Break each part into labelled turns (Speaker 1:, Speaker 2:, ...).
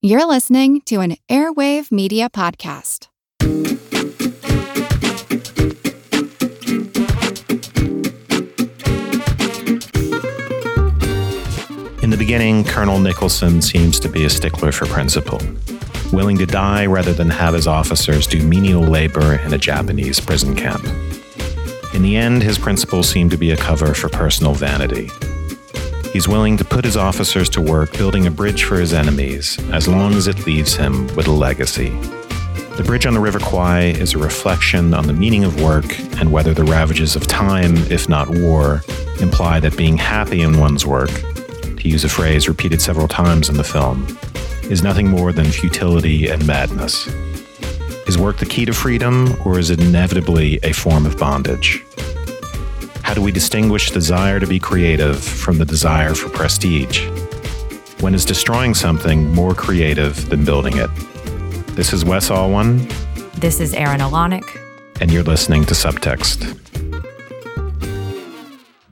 Speaker 1: You're listening to an Airwave Media Podcast.
Speaker 2: In the beginning, Colonel Nicholson seems to be a stickler for principle, willing to die rather than have his officers do menial labor in a Japanese prison camp. In the end, his principles seem to be a cover for personal vanity. He's willing to put his officers to work building a bridge for his enemies as long as it leaves him with a legacy. The bridge on the River Kwai is a reflection on the meaning of work and whether the ravages of time, if not war, imply that being happy in one's work, to use a phrase repeated several times in the film, is nothing more than futility and madness. Is work the key to freedom, or is it inevitably a form of bondage? How do we distinguish the desire to be creative from the desire for prestige? When is destroying something more creative than building it? This is Wes Alwan.
Speaker 3: This is Aaron Alanik.
Speaker 2: And you're listening to Subtext.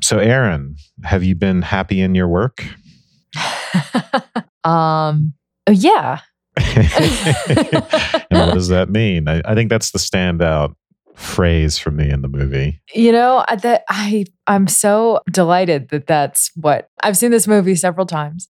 Speaker 2: So, Aaron, have you been happy in your work?
Speaker 3: um, yeah.
Speaker 2: and what does that mean? I, I think that's the standout phrase for me in the movie.
Speaker 3: You know, that I I'm so delighted that that's what I've seen this movie several times.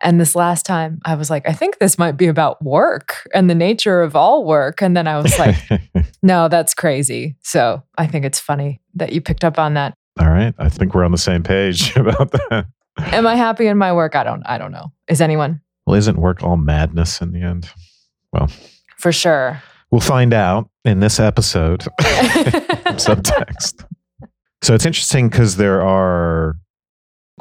Speaker 3: And this last time I was like, I think this might be about work and the nature of all work. And then I was like, no, that's crazy. So I think it's funny that you picked up on that.
Speaker 2: All right. I think we're on the same page about that.
Speaker 3: Am I happy in my work? I don't I don't know. Is anyone?
Speaker 2: Well, isn't work all madness in the end? Well,
Speaker 3: for sure.
Speaker 2: We'll find out in this episode. Subtext. So it's interesting because there are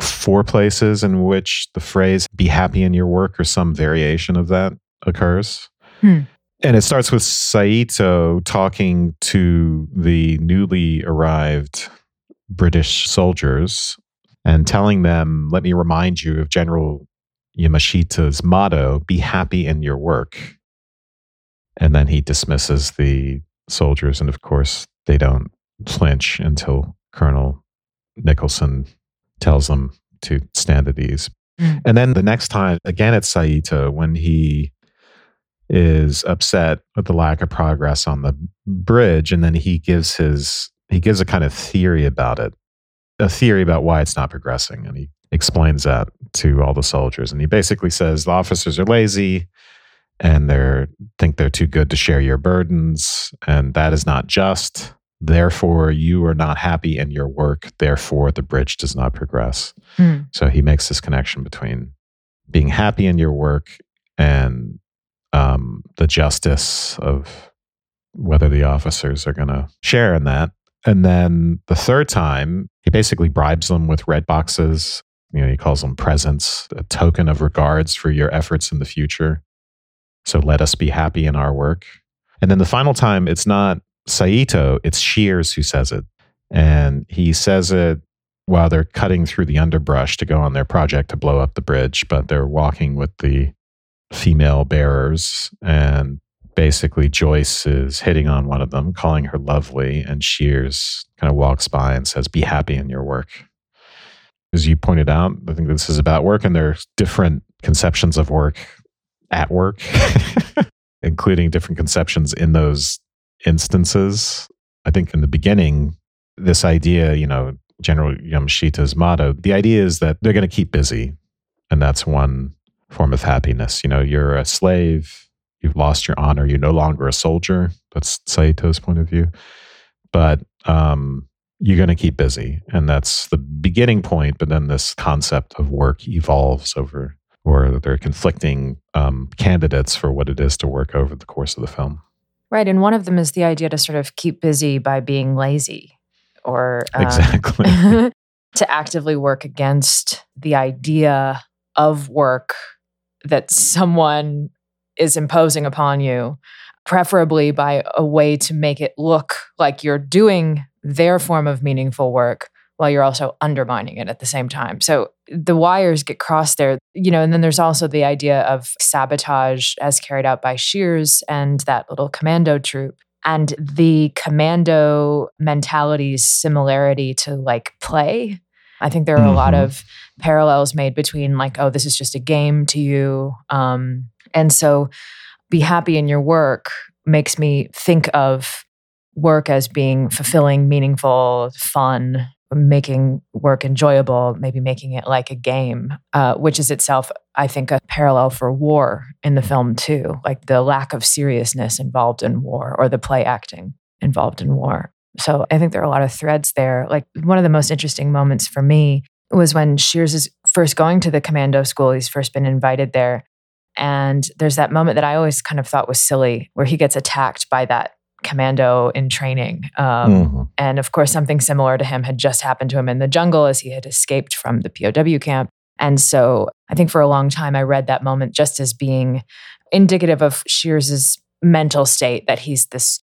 Speaker 2: four places in which the phrase be happy in your work or some variation of that occurs. Hmm. And it starts with Saito talking to the newly arrived British soldiers and telling them, let me remind you of General Yamashita's motto, be happy in your work. And then he dismisses the soldiers. And of course, they don't flinch until Colonel Nicholson tells them to stand at ease. Mm. And then the next time, again, it's Saito when he is upset with the lack of progress on the bridge. And then he gives his, he gives a kind of theory about it, a theory about why it's not progressing. And he explains that to all the soldiers. And he basically says the officers are lazy and they think they're too good to share your burdens and that is not just. Therefore you are not happy in your work. Therefore the bridge does not progress. Mm. so he makes this connection between being happy in your work and um, the justice of whether the officers are going to share in that. And then the third time he basically bribes them with red boxes. You know he calls them presents a token of regards for your efforts in the future so let us be happy in our work. And then the final time, it's not Saito, it's Shears who says it. And he says it while they're cutting through the underbrush to go on their project to blow up the bridge, but they're walking with the female bearers. And basically, Joyce is hitting on one of them, calling her lovely. And Shears kind of walks by and says, Be happy in your work. As you pointed out, I think this is about work, and there are different conceptions of work at work, including different conceptions in those instances. I think in the beginning, this idea, you know, General Yamashita's motto, the idea is that they're going to keep busy. And that's one form of happiness. You know, you're a slave, you've lost your honor, you're no longer a soldier. That's Saito's point of view. But um, you're going to keep busy. And that's the beginning point. But then this concept of work evolves over or that they're conflicting um, candidates for what it is to work over the course of the film.
Speaker 3: Right. And one of them is the idea to sort of keep busy by being lazy or
Speaker 2: um, exactly
Speaker 3: to actively work against the idea of work that someone is imposing upon you, preferably by a way to make it look like you're doing their form of meaningful work while you're also undermining it at the same time. So the wires get crossed there, you know, and then there's also the idea of sabotage as carried out by Shears and that little commando troop. And the commando mentality's similarity to like play. I think there are mm-hmm. a lot mm-hmm. of parallels made between like, oh, this is just a game to you. Um, And so, be happy in your work makes me think of work as being fulfilling, meaningful, fun, making work enjoyable, maybe making it like a game, uh, which is itself, I think, a parallel for war in the film, too. Like the lack of seriousness involved in war or the play acting involved in war. So I think there are a lot of threads there. Like one of the most interesting moments for me was when Shears is first going to the commando school. He's first been invited there. And there's that moment that I always kind of thought was silly where he gets attacked by that commando in training. Um, mm-hmm. And of course, something similar to him had just happened to him in the jungle as he had escaped from the POW camp. And so I think for a long time, I read that moment just as being indicative of Shears's mental state that he's this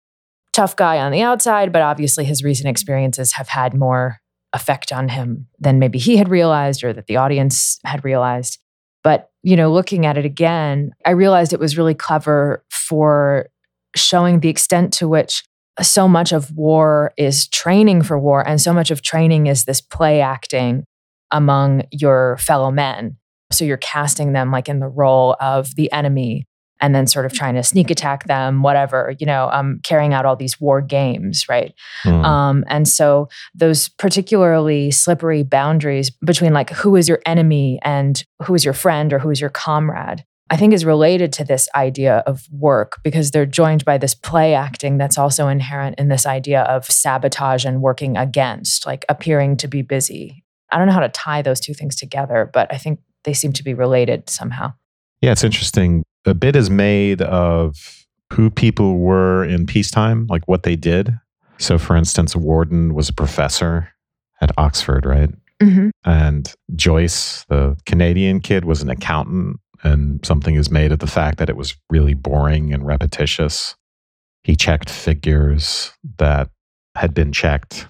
Speaker 3: tough guy on the outside, but obviously his recent experiences have had more effect on him than maybe he had realized or that the audience had realized. But, you know, looking at it again, I realized it was really clever for showing the extent to which so much of war is training for war and so much of training is this play acting among your fellow men. So you're casting them like in the role of the enemy and then sort of trying to sneak attack them, whatever, you know, um, carrying out all these war games, right? Mm. Um, and so those particularly slippery boundaries between like who is your enemy and who is your friend or who is your comrade. I think is related to this idea of work because they're joined by this play acting that's also inherent in this idea of sabotage and working against, like appearing to be busy. I don't know how to tie those two things together, but I think they seem to be related somehow.
Speaker 2: Yeah, it's interesting a bit is made of who people were in peacetime, like what they did. So, for instance, Warden was a professor at Oxford, right? Mm-hmm. And Joyce, the Canadian kid, was an accountant. And something is made of the fact that it was really boring and repetitious. He checked figures that had been checked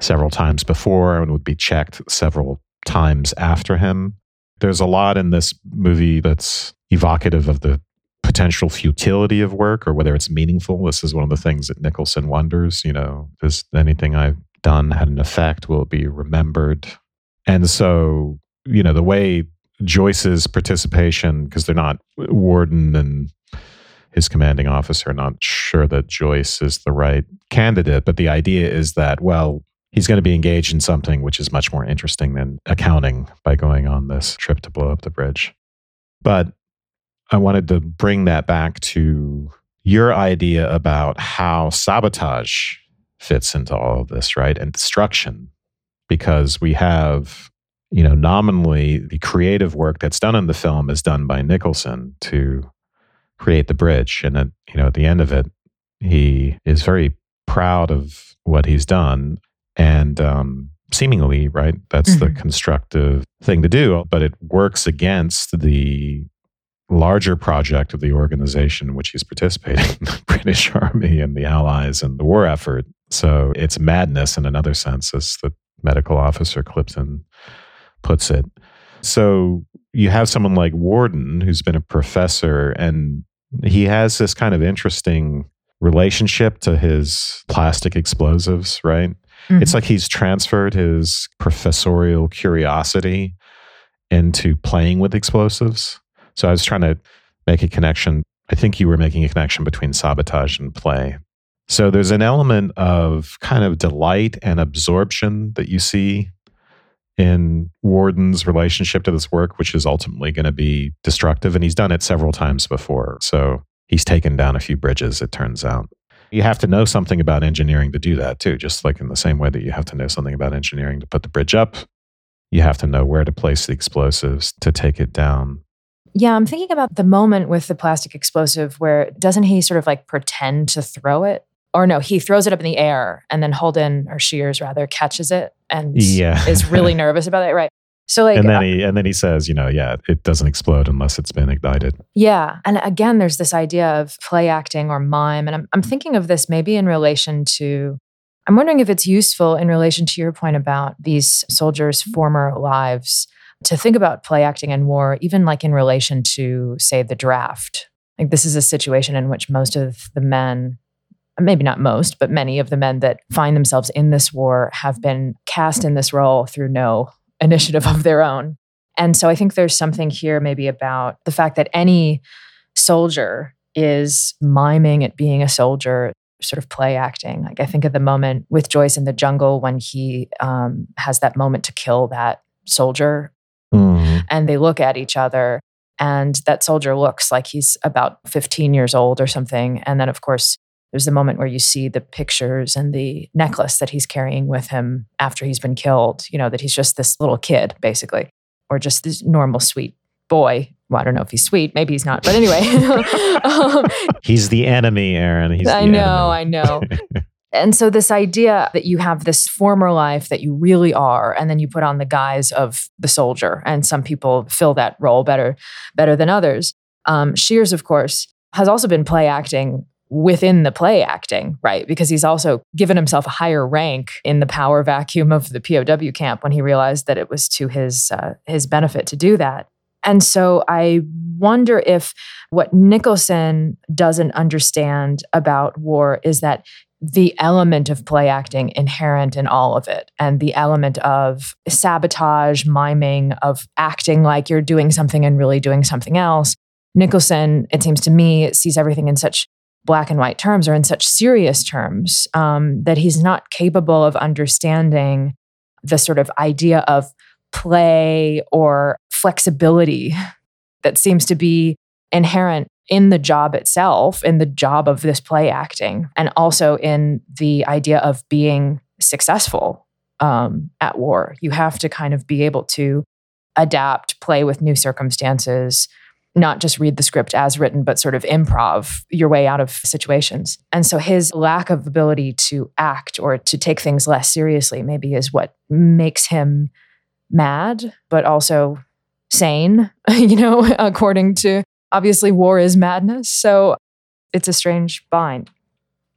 Speaker 2: several times before and would be checked several times after him. There's a lot in this movie that's evocative of the potential futility of work or whether it's meaningful. This is one of the things that Nicholson wonders, you know, does anything I've done had an effect? Will it be remembered? And so, you know, the way Joyce's participation, because they're not uh, Warden and his commanding officer, not sure that Joyce is the right candidate, but the idea is that, well, he's going to be engaged in something which is much more interesting than accounting by going on this trip to blow up the bridge. But I wanted to bring that back to your idea about how sabotage fits into all of this, right? And destruction, because we have, you know, nominally the creative work that's done in the film is done by Nicholson to create the bridge. And at, you know, at the end of it, he is very proud of what he's done. And um, seemingly, right, that's mm-hmm. the constructive thing to do, but it works against the larger project of the organization in which he's participating, the British Army and the Allies and the war effort. So it's madness in another sense, as the medical officer Clipton puts it. So you have someone like Warden, who's been a professor, and he has this kind of interesting relationship to his plastic explosives, right? Mm-hmm. It's like he's transferred his professorial curiosity into playing with explosives. So I was trying to make a connection. I think you were making a connection between sabotage and play. So there's an element of kind of delight and absorption that you see in Warden's relationship to this work, which is ultimately going to be destructive. And he's done it several times before. So he's taken down a few bridges, it turns out. You have to know something about engineering to do that too, just like in the same way that you have to know something about engineering to put the bridge up. You have to know where to place the explosives to take it down.
Speaker 3: Yeah, I'm thinking about the moment with the plastic explosive where doesn't he sort of like pretend to throw it? Or no, he throws it up in the air and then Holden or Shears rather catches it and yeah. is really nervous about it, right?
Speaker 2: So like And then uh, he and then he says, you know, yeah, it doesn't explode unless it's been ignited.
Speaker 3: Yeah. And again, there's this idea of play acting or mime. And I'm I'm thinking of this maybe in relation to I'm wondering if it's useful in relation to your point about these soldiers' former lives to think about play acting in war, even like in relation to, say, the draft. Like this is a situation in which most of the men, maybe not most, but many of the men that find themselves in this war have been cast in this role through no initiative of their own. And so I think there's something here maybe about the fact that any soldier is miming at being a soldier, sort of play acting. Like I think of the moment with Joyce in the jungle when he um, has that moment to kill that soldier,
Speaker 2: Mhm.
Speaker 3: and they look at each other, and that soldier looks like he's about 15 years old or something. And then, of course, there's the moment where you see the pictures and the necklace that he's carrying with him after he's been killed. You know that he's just this little kid, basically, or just this normal sweet boy. Well, I don't know if he's sweet. Maybe he's not. But anyway, um,
Speaker 2: He's the enemy, Aaron. He's
Speaker 3: I know, I know. and so this idea that you have this former life that you really are, and then you put on the guise of the soldier, and some people fill that role better, better than others. Um, Shears, of course, has also been play acting within the play acting, right? Because he's also given himself a higher rank in the power vacuum of the POW camp when he realized that it was to his uh, his benefit to do that. And so I wonder if what Nicholson doesn't understand about war is that the element of play acting inherent in all of it and the element of sabotage, miming, of acting like you're doing something and really doing something else. Nicholson, it seems to me, sees everything in such black and white terms or in such serious terms um, that he's not capable of understanding the sort of idea of play or flexibility that seems to be inherent in the job itself, in the job of this play acting, and also in the idea of being successful um, at war. You have to kind of be able to adapt, play with new circumstances, not just read the script as written, but sort of improv your way out of situations. And so his lack of ability to act or to take things less seriously maybe is what makes him mad, but also sane, you know, according to obviously war is madness. So it's a strange bind.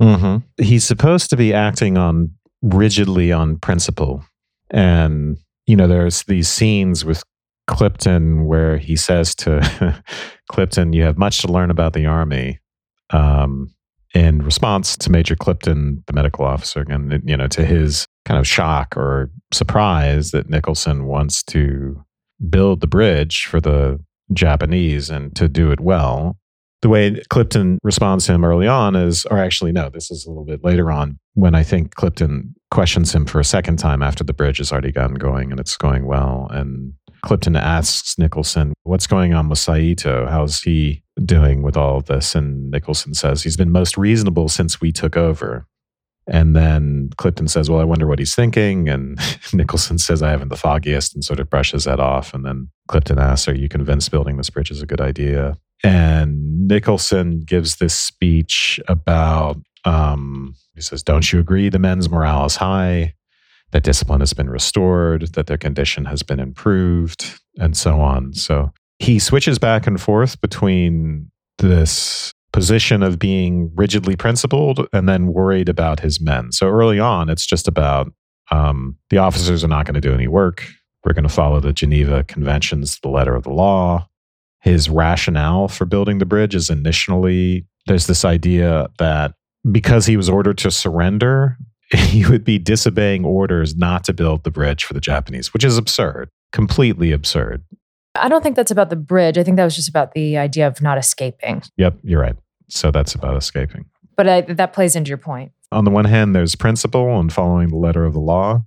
Speaker 2: Mhm. He's supposed to be acting on rigidly on principle. And, you know, there's these scenes with Clipton where he says to Clipton, You have much to learn about the Army. Um, in response to Major Clipton, the medical officer, and, you know, to his kind of shock or surprise that Nicholson wants to build the bridge for the Japanese and to do it well. The way Clipton responds to him early on is, or actually, no, this is a little bit later on when I think Clipton questions him for a second time after the bridge has already gotten going and it's going well. And Clipton asks Nicholson, What's going on with Saito? How's he doing with all of this? And Nicholson says, He's been most reasonable since we took over. And then Clipton says, Well, I wonder what he's thinking. And Nicholson says, I haven't the foggiest and sort of brushes that off. And then Clipton asks, Are you convinced building this bridge is a good idea? And Nicholson gives this speech about, um, he says, Don't you agree the men's morale is high? That discipline has been restored, that their condition has been improved, and so on. So he switches back and forth between this position of being rigidly principled and then worried about his men. So early on, it's just about um, the officers are not going to do any work. We're going to follow the Geneva Conventions, the letter of the law. His rationale for building the bridge is initially there's this idea that because he was ordered to surrender, he would be disobeying orders not to build the bridge for the Japanese, which is absurd, completely absurd.
Speaker 3: I don't think that's about the bridge. I think that was just about the idea of not escaping.
Speaker 2: Yep, you're right. So that's about escaping.
Speaker 3: But I, that plays into your point.
Speaker 2: On the one hand, there's principle and following the letter of the law.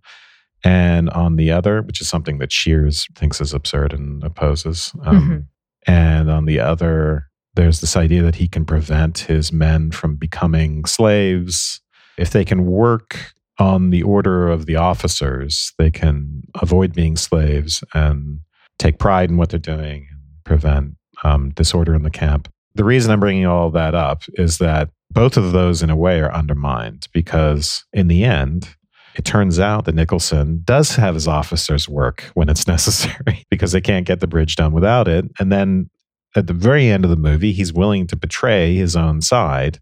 Speaker 2: And on the other, which is something that Shears thinks is absurd and opposes. Um,
Speaker 3: Mhm.
Speaker 2: And on the other, there's this idea that he can prevent his men from becoming slaves. If they can work on the order of the officers, they can avoid being slaves and take pride in what they're doing and prevent um, disorder in the camp. The reason I'm bringing all that up is that both of those, in a way, are undermined because in the end, it turns out that Nicholson does have his officers work when it's necessary because they can't get the bridge done without it. And then at the very end of the movie, he's willing to betray his own side.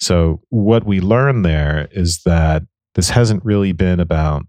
Speaker 2: So, what we learn there is that this hasn't really been about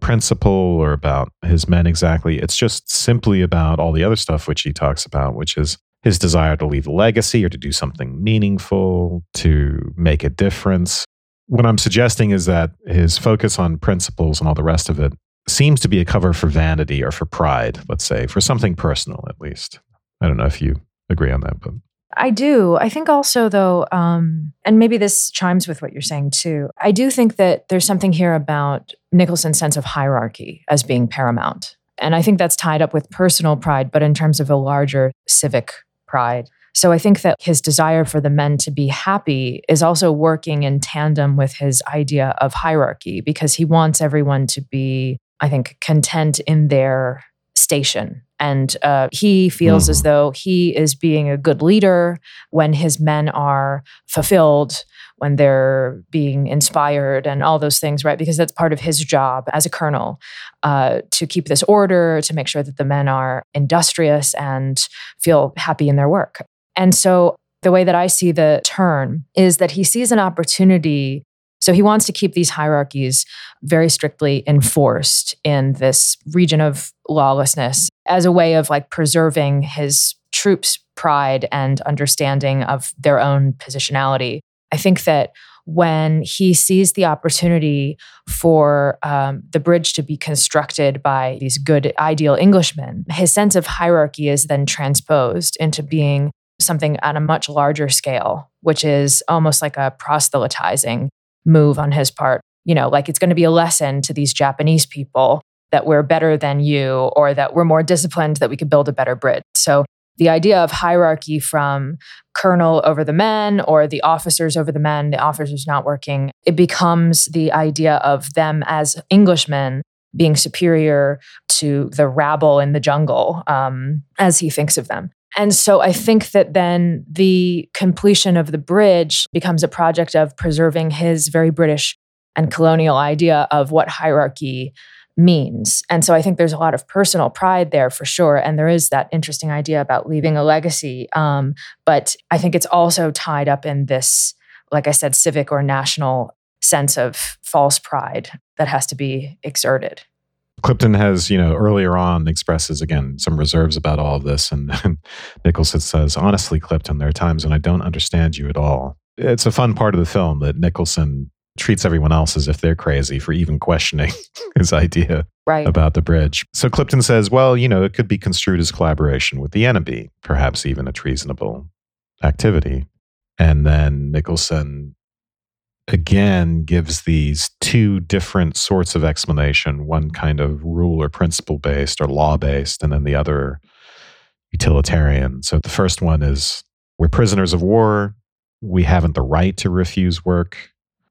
Speaker 2: principle or about his men exactly. It's just simply about all the other stuff which he talks about, which is his desire to leave a legacy or to do something meaningful, to make a difference. What I'm suggesting is that his focus on principles and all the rest of it seems to be a cover for vanity or for pride, let's say, for something personal at least. I don't know if you agree on that, but
Speaker 3: I do. I think also, though, um, and maybe this chimes with what you're saying too. I do think that there's something here about Nicholson's sense of hierarchy as being paramount. And I think that's tied up with personal pride, but in terms of a larger civic pride. So I think that his desire for the men to be happy is also working in tandem with his idea of hierarchy because he wants everyone to be, I think, content in their station. And uh, he feels mm. as though he is being a good leader when his men are fulfilled, when they're being inspired, and all those things, right? Because that's part of his job as a colonel uh, to keep this order, to make sure that the men are industrious and feel happy in their work. And so the way that I see the turn is that he sees an opportunity so he wants to keep these hierarchies very strictly enforced in this region of lawlessness as a way of like preserving his troops' pride and understanding of their own positionality. I think that when he sees the opportunity for um, the bridge to be constructed by these good, ideal Englishmen, his sense of hierarchy is then transposed into being something at a much larger scale, which is almost like a proselytizing move on his part. You know, like it's going to be a lesson to these Japanese people that we're better than you or that we're more disciplined, that we could build a better bridge. So the idea of hierarchy from colonel over the men or the officers over the men, the officers not working, it becomes the idea of them as Englishmen being superior to the rabble in the jungle um, as he thinks of them. And so I think that then the completion of the bridge becomes a project of preserving his very British and colonial idea of what hierarchy means. And so I think there's a lot of personal pride there for sure. And there is that interesting idea about leaving a legacy. Um, but I think it's also tied up in this, like I said, civic or national sense of false pride that has to be exerted.
Speaker 2: Clipton has, you know, earlier on expresses again some reserves about all of this. And then Nicholson says, honestly, Clipton, there are times when I don't understand you at all. It's a fun part of the film that Nicholson treats everyone else as if they're crazy for even questioning his idea
Speaker 3: right.
Speaker 2: about the bridge. So Clipton says, well, you know, it could be construed as collaboration with the enemy, perhaps even a treasonable activity. And then Nicholson again gives these two different sorts of explanation. One kind of rule or principle based or law based and then the other utilitarian. So the first one is we're prisoners of war. We haven't the right to refuse work.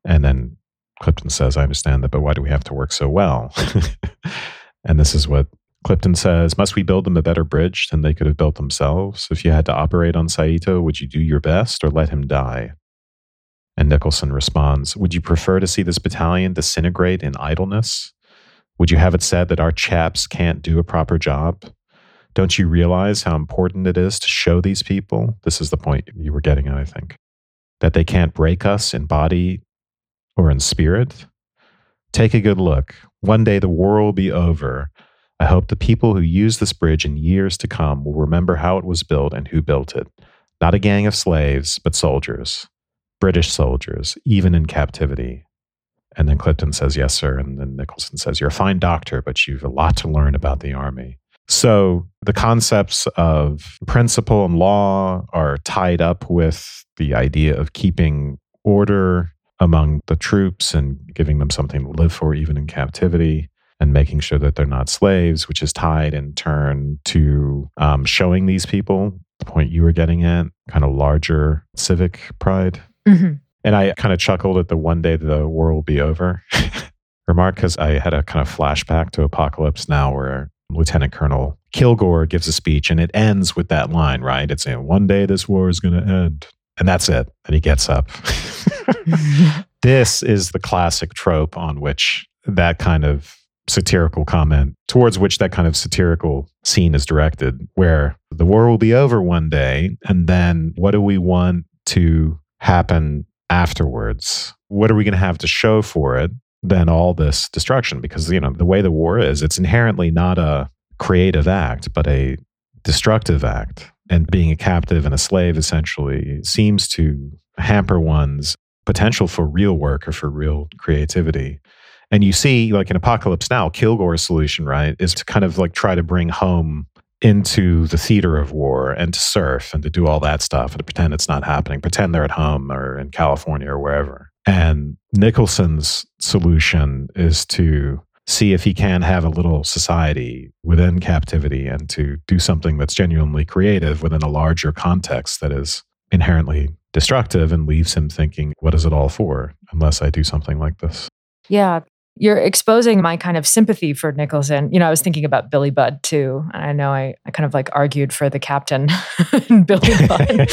Speaker 2: And then clipton says i understand that but why do we have to work so well? And this is what clipton says must we build them a better bridge than they could have built themselves? If you had to operate on saito would you do your best or let him die and Nicholson responds Would you prefer to see this battalion disintegrate in idleness? Would you have it said that our chaps can't do a proper job? Don't you realize how important it is to show these people? This is the point you were getting at, I think. That they can't break us in body or in spirit? Take a good look. One day the war will be over. I hope the people who use this bridge in years to come will remember how it was built and who built it. Not a gang of slaves, but soldiers. British soldiers, even in captivity. And then Clipton says, Yes, sir. And then Nicholson says, You're a fine doctor, but you've a lot to learn about the army. So the concepts of principle and law are tied up with the idea of keeping order among the troops and giving them something to live for, even in captivity, and making sure that they're not slaves, which is tied in turn to um, showing these people the point you were getting at, kind of larger civic pride. Mm-hmm. And I kind of chuckled at the one day the war will be over remark because I had a kind of flashback to Apocalypse Now where Lieutenant Colonel Kilgore gives a speech and it ends with that line, right? It's saying, one day this war is going to end. And that's it. And he gets up. this is the classic trope on which that kind of satirical comment, towards which that kind of satirical scene is directed, where the war will be over one day. And then what do we want to happen afterwards? What are we going to have to show for it than all this destruction? Because, you know, the way the war is, it's inherently not a creative act, but a destructive act. And being a captive and a slave essentially seems to hamper one's potential for real work or for real creativity. And you see, like in Apocalypse Now, Kilgore's solution, right, is to kind of like try to bring home into the theater of war and to surf and to do all that stuff and to pretend it's not happening, pretend they're at home or in California or wherever. And Nicholson's solution is to see if he can have a little society within captivity and to do something that's genuinely creative within a larger context that is inherently destructive and leaves him thinking, what is it all for unless I do something like this?
Speaker 3: Yeah. You're exposing my kind of sympathy for Nicholson. You know, I was thinking about Billy Budd too. And I know I, I kind of like argued for the captain in Billy Budd.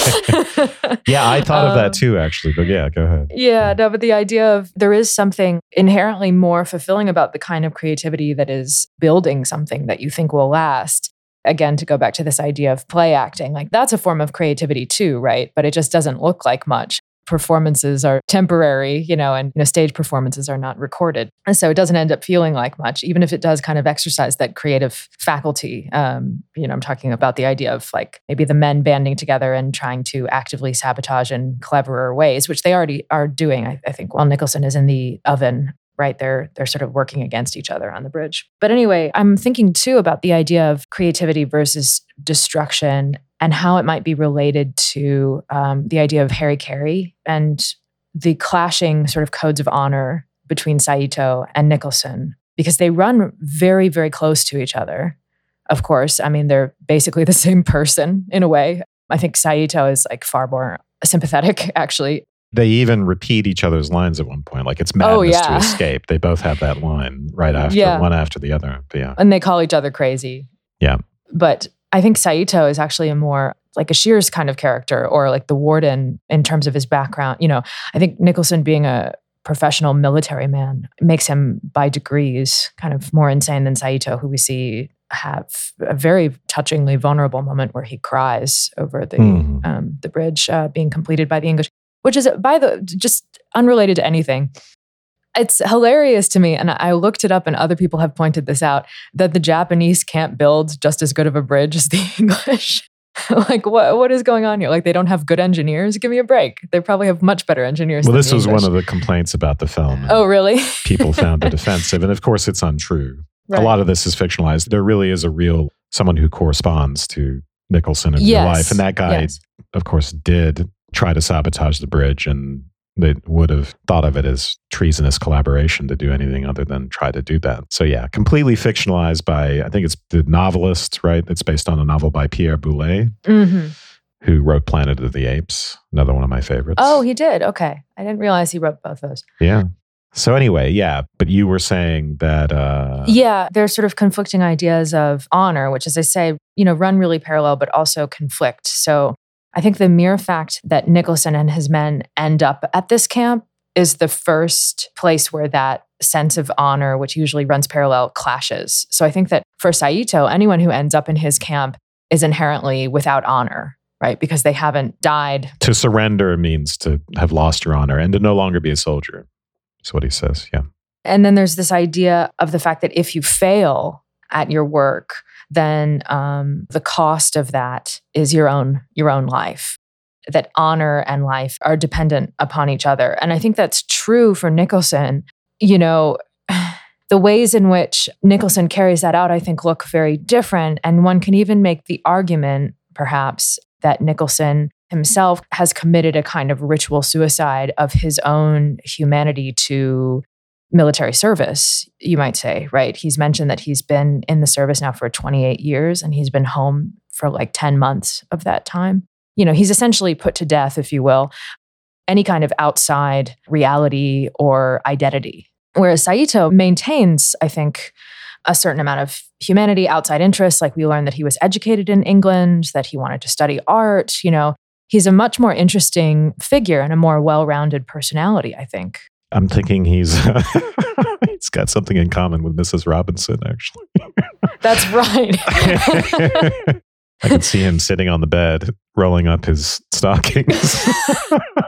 Speaker 2: yeah, I thought of that
Speaker 3: Um,
Speaker 2: too, actually. But yeah, go ahead.
Speaker 3: Yeah, no, but the idea of there is something inherently more fulfilling about the kind of creativity that is building something that you think will last. Again, to go back to this idea of play acting, like that's a form of creativity too, right? But it just doesn't look like much. Performances are temporary, you know, and you know, stage performances are not recorded. And so it doesn't end up feeling like much, even if it does kind of exercise that creative faculty. Um, you know, I'm talking about the idea of like maybe the men banding together and trying to actively sabotage in cleverer ways, which they already are doing. I, I think while Nicholson is in the oven, right? They're they're sort of working against each other on the bridge. But anyway, I'm thinking too about the idea of creativity versus destruction and how it might be related to um, the idea of hara-kiri and the clashing sort of codes of honor between Saito and Nicholson because they run very, very close to each other. Of course, I mean, they're basically the same person in a way. I think Saito is like far more sympathetic, actually.
Speaker 2: They even repeat each other's lines at one point. Like it's madness
Speaker 3: Oh,
Speaker 2: to escape. They both have that line right after
Speaker 3: Yeah.
Speaker 2: one after the other. But yeah.
Speaker 3: and they call each other crazy.
Speaker 2: Yeah.
Speaker 3: But I think Saito is actually a more like a Shears kind of character or like the warden in terms of his background. You know, I think Nicholson being a professional military man makes him by degrees kind of more insane than Saito, who we see have a very touchingly vulnerable moment where he cries over the
Speaker 2: Mhm.
Speaker 3: um, the bridge uh, being completed by the English, which is by the just unrelated to anything. It's hilarious to me, and I looked it up, and other people have pointed this out that the Japanese can't build just as good of a bridge as the English. like, what what is going on here? Like, they don't have good engineers. Give me a break. They probably have much better engineers.
Speaker 2: Well, this was one of the complaints about the film.
Speaker 3: Oh, really?
Speaker 2: People found it offensive. And of course, it's untrue.
Speaker 3: Right.
Speaker 2: A lot of this is fictionalized. There really is a real someone who corresponds to Nicholson in real
Speaker 3: Yes.
Speaker 2: life. And that guy,
Speaker 3: Yes.
Speaker 2: of course, did try to sabotage the bridge and they would have thought of it as treasonous collaboration to do anything other than try to do that. So yeah, completely fictionalized by I think it's the novelist, right? It's based on a novel by Pierre Boulle,
Speaker 3: hmm
Speaker 2: who wrote Planet of the Apes, another one of my favorites.
Speaker 3: Oh, he did. Okay, I didn't realize he wrote both those.
Speaker 2: yeah. So anyway, yeah, but you were saying that uh
Speaker 3: yeah, there's sort of conflicting ideas of honor, which, as I say, you know, run really parallel, but also conflict. So I think the mere fact that Nicholson and his men end up at this camp is the first place where that sense of honor, which usually runs parallel, clashes. So I think that for Saito, anyone who ends up in his camp is inherently without honor, right? Because they haven't died.
Speaker 2: to surrender means to have lost your honor and to no longer be a soldier. That's what he says. Yeah.
Speaker 3: And then there's this idea of the fact that if you fail at your work, then um, the cost of that is your own your own life. That honor and life are dependent upon each other, and I think that's true for Nicholson. You know, the ways in which Nicholson carries that out, I think, look very different, and one can even make the argument, perhaps, that Nicholson himself has committed a kind of ritual suicide of his own humanity to military service, you might say, right? He's mentioned that he's been in the service now for 28 years and he's been home for like 10 months of that time. You know, he's essentially put to death, if you will, any kind of outside reality or identity. Whereas Saito maintains, I think, a certain amount of humanity, outside interests. Like we learned that he was educated in England, that he wanted to study art. You know, he's a much more interesting figure and a more well rounded personality, I think.
Speaker 2: I'm thinking he's he's got something in common with Mrs. Robinson, actually.
Speaker 3: That's right.
Speaker 2: I can see him sitting on the bed, rolling up his stockings,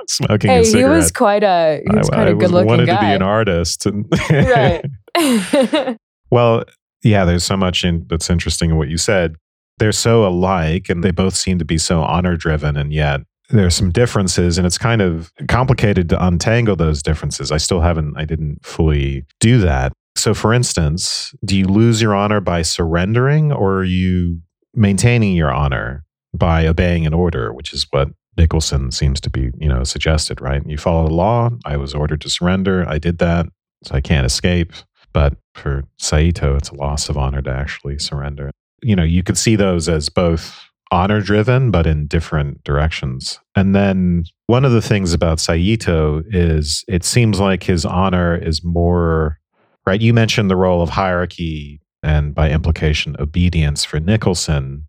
Speaker 2: smoking
Speaker 3: hey,
Speaker 2: a
Speaker 3: he was quite a he was
Speaker 2: I,
Speaker 3: quite
Speaker 2: I
Speaker 3: a good looking
Speaker 2: wanted
Speaker 3: guy.
Speaker 2: to be an artist, and
Speaker 3: right.
Speaker 2: Well, yeah, there's so much in, that's interesting in what you said. They're so alike and they both seem to be so honor driven, and yet there's some differences, and it's kind of complicated to untangle those differences. I still haven't, I didn't fully do that. So, for instance, do you lose your honor by surrendering, or are you maintaining your honor by obeying an order, which is what Nicholson seems to be, you know, suggested, right? You follow the law. I was ordered to surrender. I did that, so I can't escape. But for Saito, it's a loss of honor to actually surrender. You know, you could see those as both honor driven, but in different directions. And then one of the things about Saito is it seems like his honor is more, right? You mentioned the role of hierarchy and by implication, obedience for Nicholson,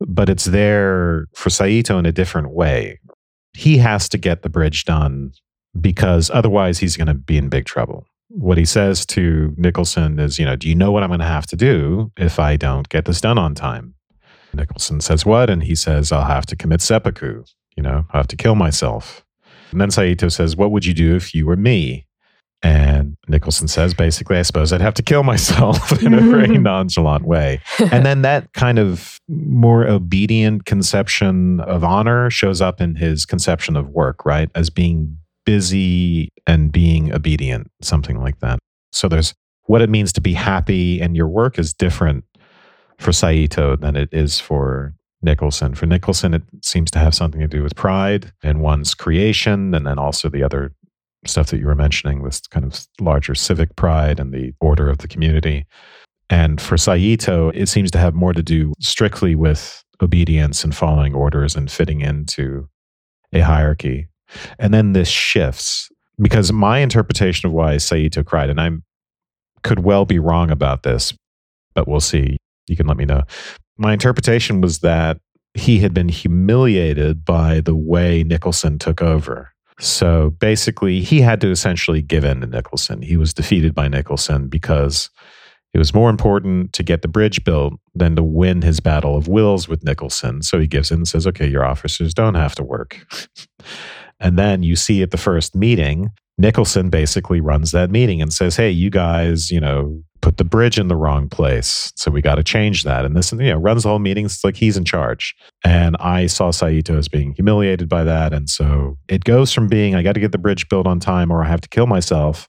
Speaker 2: but it's there for Saito in a different way. He has to get the bridge done because otherwise he's going to be in big trouble. What he says to Nicholson is, you know, do you know what I'm going to have to do if I don't get this done on time? Nicholson says, What? And he says, I'll have to commit seppuku. You know, I'll have to kill myself. And then Saito says, What would you do if you were me? And Nicholson says, basically, I suppose I'd have to kill myself in a very nonchalant way. And then that kind of more obedient conception of honor shows up in his conception of work, right? As being busy and being obedient, something like that. So there's what it means to be happy, and your work is different for Saito than it is for Nicholson. For Nicholson, it seems to have something to do with pride and one's creation, and then also the other stuff that you were mentioning, this kind of larger civic pride and the order of the community. And for Saito, it seems to have more to do strictly with obedience and following orders and fitting into a hierarchy. And then this shifts because my interpretation of why Saito cried, and I could well be wrong about this, but we'll see you can let me know. My interpretation was that he had been humiliated by the way Nicholson took over. So basically, he had to essentially give in to Nicholson. He was defeated by Nicholson because it was more important to get the bridge built than to win his battle of wills with Nicholson. So he gives in and says, okay, your officers don't have to work. and then you see at the first meeting, Nicholson basically runs that meeting and says, hey, you guys, you know, put the bridge in the wrong place. So we got to change that. And this, and you know, runs the whole meeting. It's like he's in charge. And I saw Saito as being humiliated by that. And so it goes from being, I got to get the bridge built on time or I have to kill myself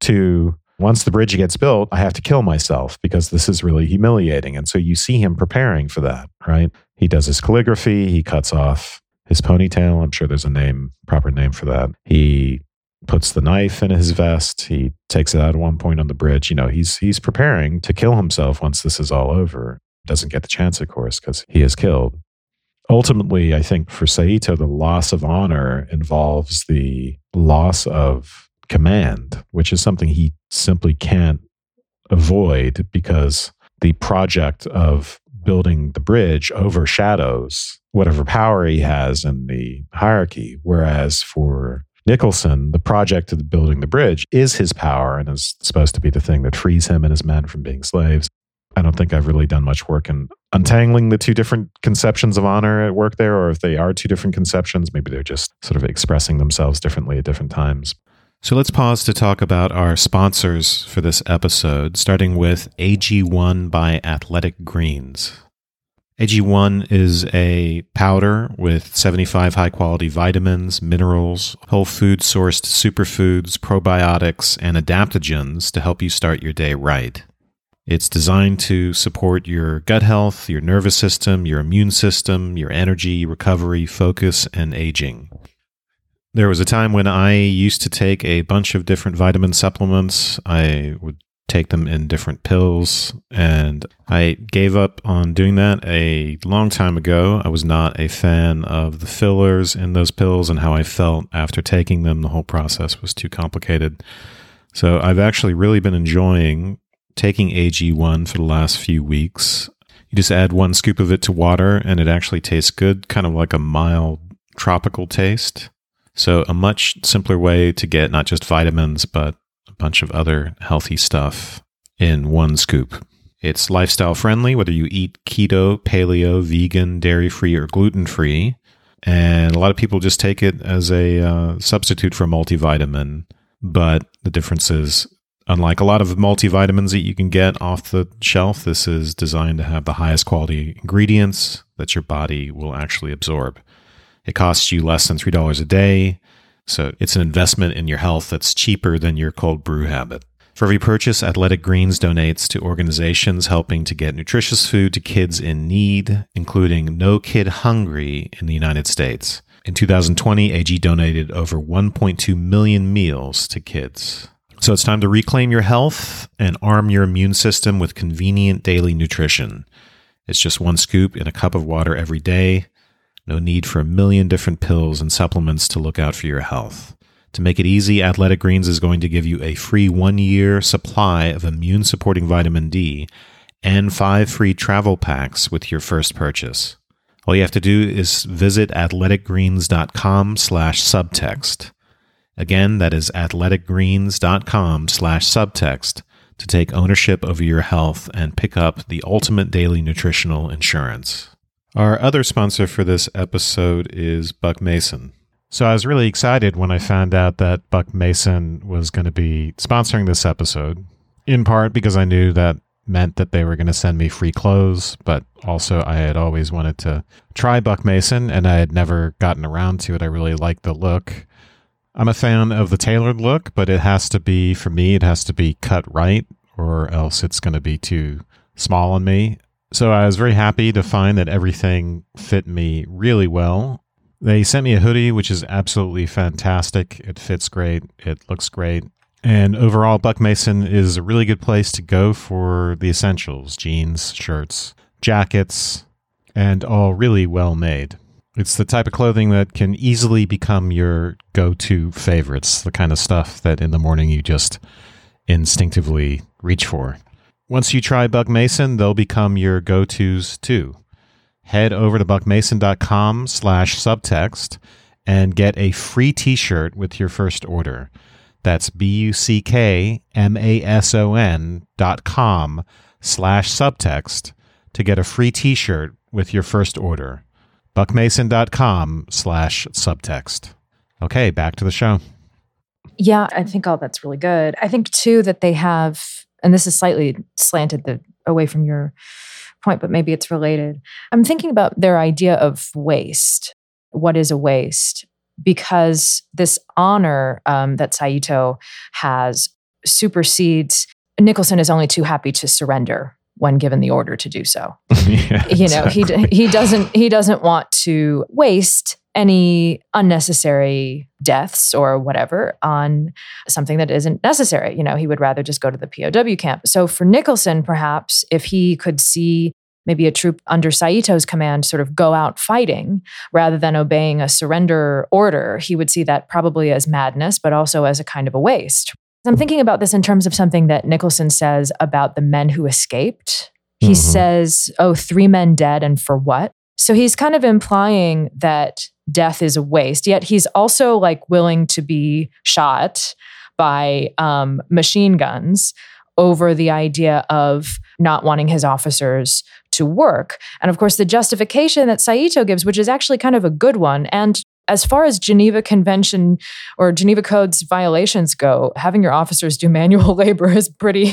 Speaker 2: to once the bridge gets built, I have to kill myself because this is really humiliating. And so you see him preparing for that, right? He does his calligraphy, he cuts off his ponytail. I'm sure there's a name, proper name for that. He puts the knife in his vest. He takes it out at one point on the bridge. You know, he's he's preparing to kill himself once this is all over. Doesn't get the chance, of course, because he is killed. Ultimately, I think for Saito, the loss of honor involves the loss of command, which is something he simply can't avoid because the project of building the bridge overshadows whatever power he has in the hierarchy. Whereas for Nicholson, the project of building the bridge is his power and is supposed to be the thing that frees him and his men from being slaves. I don't think I've really done much work in untangling the two different conceptions of honor at work there, or if they are two different conceptions, maybe they're just sort of expressing themselves differently at different times.
Speaker 4: So let's pause to talk about our sponsors for this episode, starting with AG1 by Athletic Greens. AG1 is a powder with 75 high quality vitamins, minerals, whole food sourced superfoods, probiotics, and adaptogens to help you start your day right. It's designed to support your gut health, your nervous system, your immune system, your energy, recovery, focus, and aging. There was a time when I used to take a bunch of different vitamin supplements. I would take them in different pills. And I gave up on doing that a long time ago. I was not a fan of the fillers in those pills and how I felt after taking them. The whole process was too complicated. So I've actually really been enjoying taking AG1 for the last few weeks. You just add one scoop of it to water and it actually tastes good, kind of like a mild tropical taste. So, a much simpler way to get not just vitamins, but bunch of other healthy stuff in one scoop. It's lifestyle friendly, whether you eat keto, paleo, vegan, dairy free, or gluten free. And a lot of people just take it as a uh, substitute for a multivitamin. But the difference is, unlike a lot of multivitamins that you can get off the shelf, this is designed to have the highest quality ingredients that your body will actually absorb. It costs you less than $3 a day. So it's an investment in your health that's cheaper than your cold brew habit. For every purchase, Athletic Greens donates to organizations helping to get nutritious food to kids in need, including No Kid Hungry in the United States. In 2020, AG donated over 1.2 million meals to kids. So it's time to reclaim your health and arm your immune system with convenient daily nutrition. It's just one scoop in a cup of water every day. No need for a million different pills and supplements to look out for your health. To make it easy, Athletic Greens is going to give you a free one year supply of immune supporting vitamin D and five free travel packs with your first purchase. All you have to do is visit athleticgreens.com slash subtext. Again, that is athleticgreens.com slash subtext to take ownership over your health and pick up the ultimate daily nutritional insurance. Our other sponsor for this episode is Buck Mason.
Speaker 2: So I was really excited when I found out that Buck Mason was going to be sponsoring this episode, in part because I knew that meant that they were going to send me free clothes, but also I had always wanted to try Buck Mason and I had never gotten around to it. I really liked the look. I'm a fan of the tailored look, but it has to be, for me, it has to be cut right or else it's going to be too small on me. So I was very happy to find that everything fit me really well. They sent me a hoodie, which is absolutely fantastic. It fits great. It looks great. And overall, Buck Mason is a really good place to go for the essentials jeans, shirts, jackets, and all really well made. It's the type of clothing that can easily become your go to favorites, the kind of stuff that in the morning you just instinctively reach for. Once you try Buck Mason, they'll become your go tos too. Head over to buckmason.com slash subtext and get a free t shirt with your first order. That's B U C K M A S O N dot com slash subtext to get a free t shirt with your first order. Buckmason.com slash subtext. Okay, back to the show.
Speaker 3: Yeah, I think all that's really good. I think too that they have, and this is slightly slanted the, away from your point, but maybe it's related. I'm thinking about their idea of waste. What is a waste? because this honor um, that Saito has supersedes Nicholson is only too happy to surrender when given the order to do so. yeah, you know, exactly. he he doesn't he doesn't want to waste any unnecessary deaths or whatever on something that isn't necessary. You know, he would rather just go to the POW camp. So for Nicholson, perhaps if he could see maybe a troop under Saito's command sort of go out fighting rather than obeying a surrender order, he would see that probably as madness, but also as a kind of a waste. I'm thinking about this in terms of something that Nicholson says about the men who escaped. He mm-hmm. says, Oh, three men dead, and for what? So he's kind of implying that death is a waste, yet he's also like willing to be shot by um, machine guns over the idea of not wanting his officers to work. And of course, the justification that Saito gives, which is actually kind of a good one. And as far as Geneva Convention or Geneva Codes violations go, having your officers do manual labor is pretty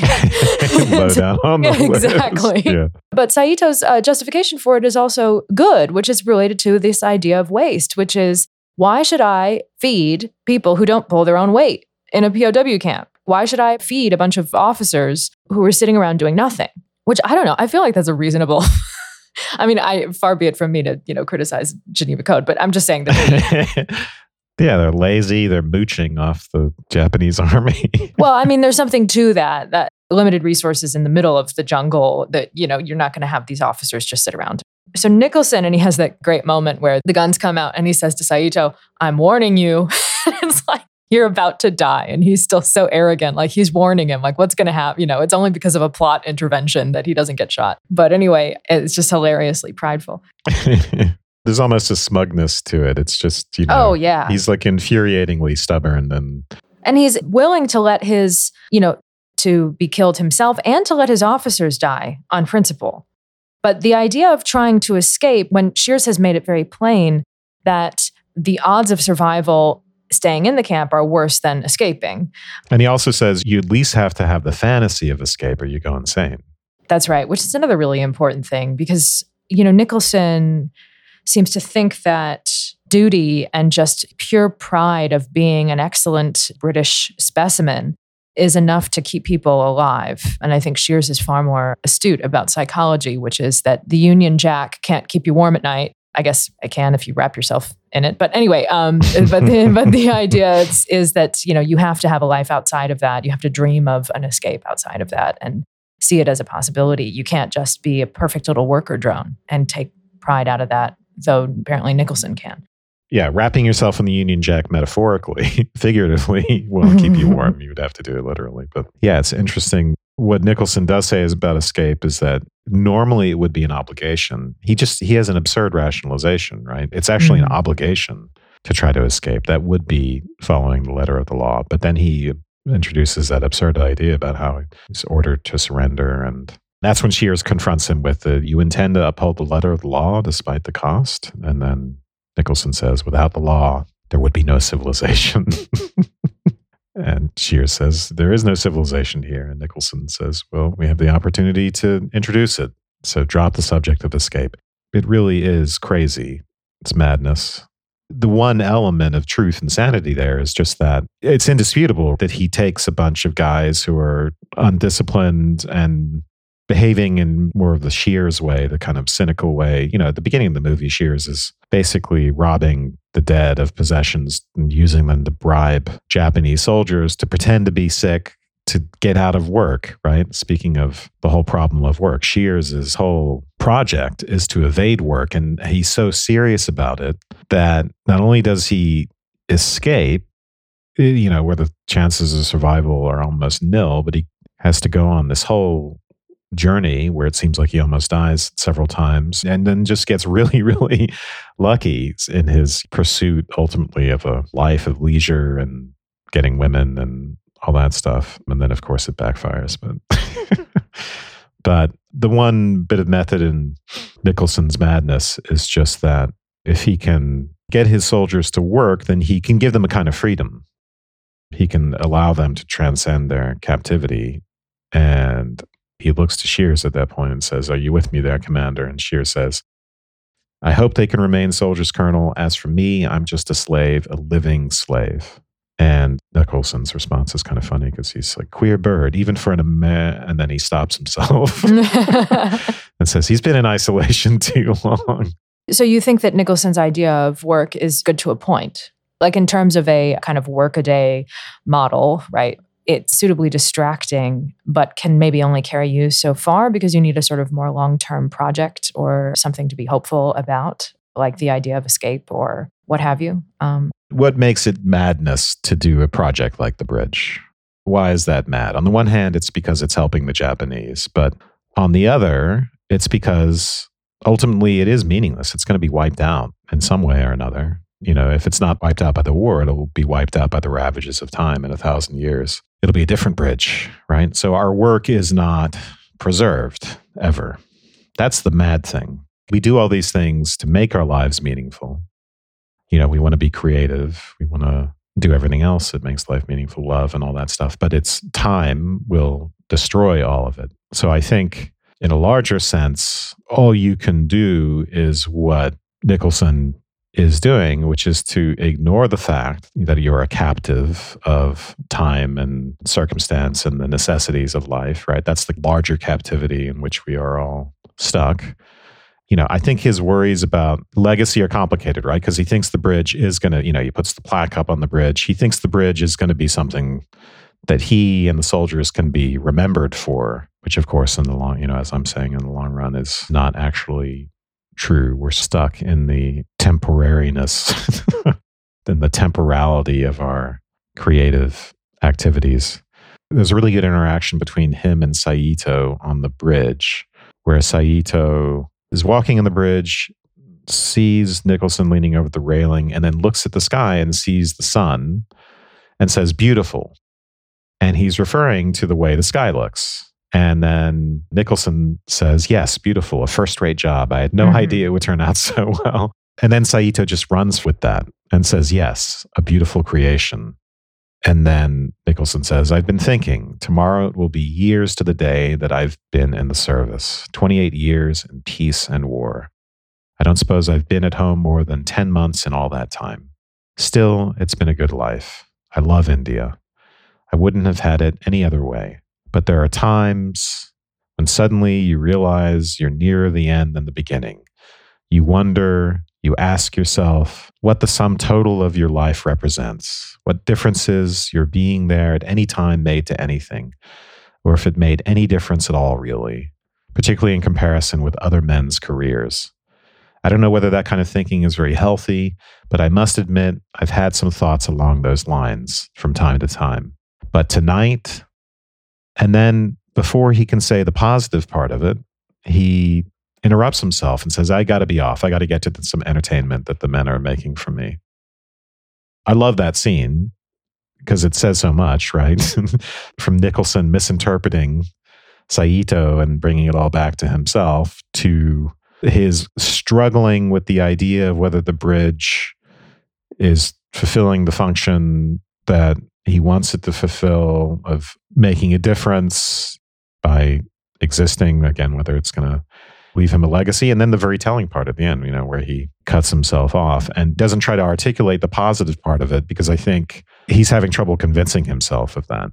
Speaker 2: low down on the
Speaker 3: exactly. Yeah. But Saito's uh, justification for it is also good, which is related to this idea of waste, which is why should I feed people who don't pull their own weight in a POW camp? Why should I feed a bunch of officers who are sitting around doing nothing? which I don't know. I feel like that's a reasonable. I mean, I far be it from me to you know criticize Geneva Code, but I'm just saying that.
Speaker 2: yeah, they're lazy. They're mooching off the Japanese army.
Speaker 3: well, I mean, there's something to that. That limited resources in the middle of the jungle. That you know, you're not going to have these officers just sit around. So Nicholson, and he has that great moment where the guns come out, and he says to Saito, "I'm warning you." it's like you're about to die. And he's still so arrogant. Like he's warning him, like, what's going to happen? You know, it's only because of a plot intervention that he doesn't get shot. But anyway, it's just hilariously prideful.
Speaker 2: There's almost a smugness to it. It's just, you know,
Speaker 3: oh, yeah.
Speaker 2: He's like infuriatingly stubborn and.
Speaker 3: And he's willing to let his, you know, to be killed himself and to let his officers die on principle. But the idea of trying to escape, when Shears has made it very plain that the odds of survival staying in the camp are worse than escaping.
Speaker 2: And he also says you at least have to have the fantasy of escape or you go insane.
Speaker 3: That's right, which is another really important thing because, you know, Nicholson seems to think that duty and just pure pride of being an excellent British specimen is enough to keep people alive. And I think Shears is far more astute about psychology, which is that the Union Jack can't keep you warm at night. I guess I can if you wrap yourself in it. But anyway, um, but the, but the idea is, is that you know you have to have a life outside of that. You have to dream of an escape outside of that and see it as a possibility. You can't just be a perfect little worker drone and take pride out of that, though apparently Nicholson can
Speaker 2: yeah, wrapping yourself in the Union Jack metaphorically, figuratively, will keep you warm. You would have to do it literally. But yeah, it's interesting. What Nicholson does say is about escape is that normally it would be an obligation. He just he has an absurd rationalization, right? It's actually mm-hmm. an obligation to try to escape. That would be following the letter of the law. But then he introduces that absurd idea about how he's ordered to surrender and that's when Shears confronts him with the you intend to uphold the letter of the law despite the cost. And then Nicholson says, without the law, there would be no civilization. and Shears says, there is no civilization here. And Nicholson says, well, we have the opportunity to introduce it. So drop the subject of escape. It really is crazy. It's madness. The one element of truth and sanity there is just that it's indisputable that he takes a bunch of guys who are undisciplined and behaving in more of the Shears way, the kind of cynical way. You know, at the beginning of the movie, Shears is basically robbing the dead of possessions and using them to bribe Japanese soldiers to pretend to be sick to get out of work, right? Speaking of the whole problem of work, Shears' whole project is to evade work. And he's so serious about it that not only does he escape, eh, you know, where the chances of survival are almost nil, but he has to go on this whole journey where it seems like he almost dies several times and then just gets really, really lucky in his pursuit ultimately of a life of leisure and getting women and all that stuff. And then, of course, it backfires. But, but the one bit of method in Nicholson's madness is just that if he can get his soldiers to work, then he can give them a kind of freedom. He can allow them to transcend their captivity and he looks to Shears at that point and says, Are you with me there, Commander? And Shears says, I hope they can remain soldiers, Colonel. As for me, I'm just a slave, a living slave. And Nicholson's response is kind of funny because he's like, queer bird, even for an Amer-, and then he stops himself and says, he's been in isolation too long.
Speaker 3: So you think that Nicholson's idea of work is good to a point? Like in terms of a kind of workaday model, right? It's suitably distracting, but can maybe only carry you so far because you need a sort of more long term project or something to be hopeful about, like the idea of escape or what have you. Um,
Speaker 2: what makes it madness to do a project like the bridge? Why is that mad? On the one hand, it's because it's helping the Japanese, but on the other, it's because ultimately it is meaningless. It's going to be wiped out in some way or another. You know, if it's not wiped out by the war, it'll be wiped out by the ravages of time in a thousand years it'll be a different bridge, right? So our work is not preserved ever. That's the mad thing. We do all these things to make our lives meaningful. You know, we want to be creative. We want to do everything else that makes life meaningful, love and all that stuff. But it's time will destroy all of it. So I think in a larger sense, all you can do is what Nicholson is doing, which is to ignore the fact that you're a captive of time and circumstance and the necessities of life, right? That's the larger captivity in which we are all stuck. You know, I think his worries about legacy are complicated, right? Because he thinks the bridge is going to, you know, he puts the plaque up on the bridge. He thinks the bridge is going to be something that he and the soldiers can be remembered for, which, of course, in the long, you know, as I'm saying, in the long run, is not actually true. We're stuck in the temporariness, in the temporality of our creative activities. There's a really good interaction between him and Saito on the bridge, where Saito is walking on the bridge, sees Nicholson leaning over the railing, and then looks at the sky and sees the sun and says, Beautiful. And he's referring to the way the sky looks. And then Nicholson says, Yes, beautiful, a first rate job. I had no mm-hmm. idea it would turn out so well. And then Saito just runs with that and says, Yes, a beautiful creation. And then Nicholson says, I've been thinking, tomorrow it will be years to the day that I've been in the service 28 years in peace and war. I don't suppose I've been at home more than 10 months in all that time. Still, it's been a good life. I love India. I wouldn't have had it any other way. But there are times when suddenly you realize you're nearer the end than the beginning. You wonder, you ask yourself what the sum total of your life represents, what differences your being there at any time made to anything, or if it made any difference at all, really, particularly in comparison with other men's careers. I don't know whether that kind of thinking is very healthy, but I must admit I've had some thoughts along those lines from time to time. But tonight, and then before he can say the positive part of it, he interrupts himself and says, I got to be off. I got to get to some entertainment that the men are making for me. I love that scene because it says so much, right? From Nicholson misinterpreting Saito and bringing it all back to himself to his struggling with the idea of whether the bridge is fulfilling the function that he wants it to fulfill of making a difference by existing again whether it's going to leave him a legacy and then the very telling part at the end you know where he cuts himself off and doesn't try to articulate the positive part of it because i think he's having trouble convincing himself of that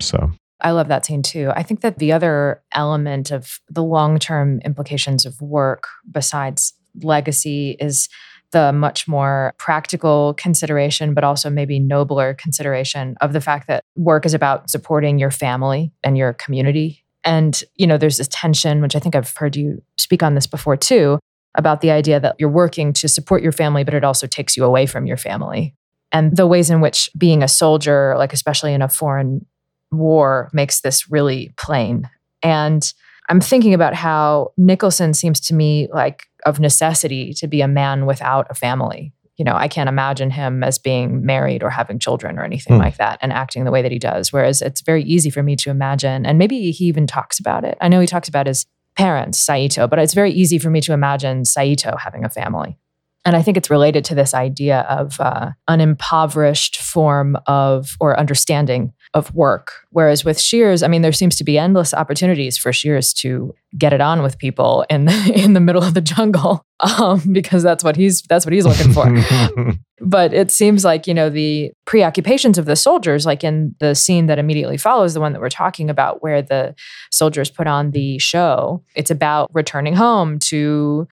Speaker 2: so
Speaker 3: I love that scene too. I think that the other element of the long term implications of work, besides legacy, is the much more practical consideration, but also maybe nobler consideration of the fact that work is about supporting your family and your community. And, you know, there's this tension, which I think I've heard you speak on this before too, about the idea that you're working to support your family, but it also takes you away from your family. And the ways in which being a soldier, like especially in a foreign war makes this really plain. And I'm thinking about how Nicholson seems to me like of necessity to be a man without a family. You know, I can't imagine him as being married or having children or anything mm. like that and acting the way that he does. Whereas it's very easy for me to imagine, and maybe he even talks about it. I know he talks about his parents, Saito, but it's very easy for me to imagine Saito having a family. And I think it's related to this idea of uh, an impoverished form of or understanding of work. Whereas with Shears, I mean, there seems to be endless opportunities for Shears to get it on with people in the, in the middle of the jungle, um, because that's what he's that's what he's looking for. but it seems like you know the preoccupations of the soldiers, like in the scene that immediately follows the one that we're talking about, where the soldiers put on the show. It's about returning home to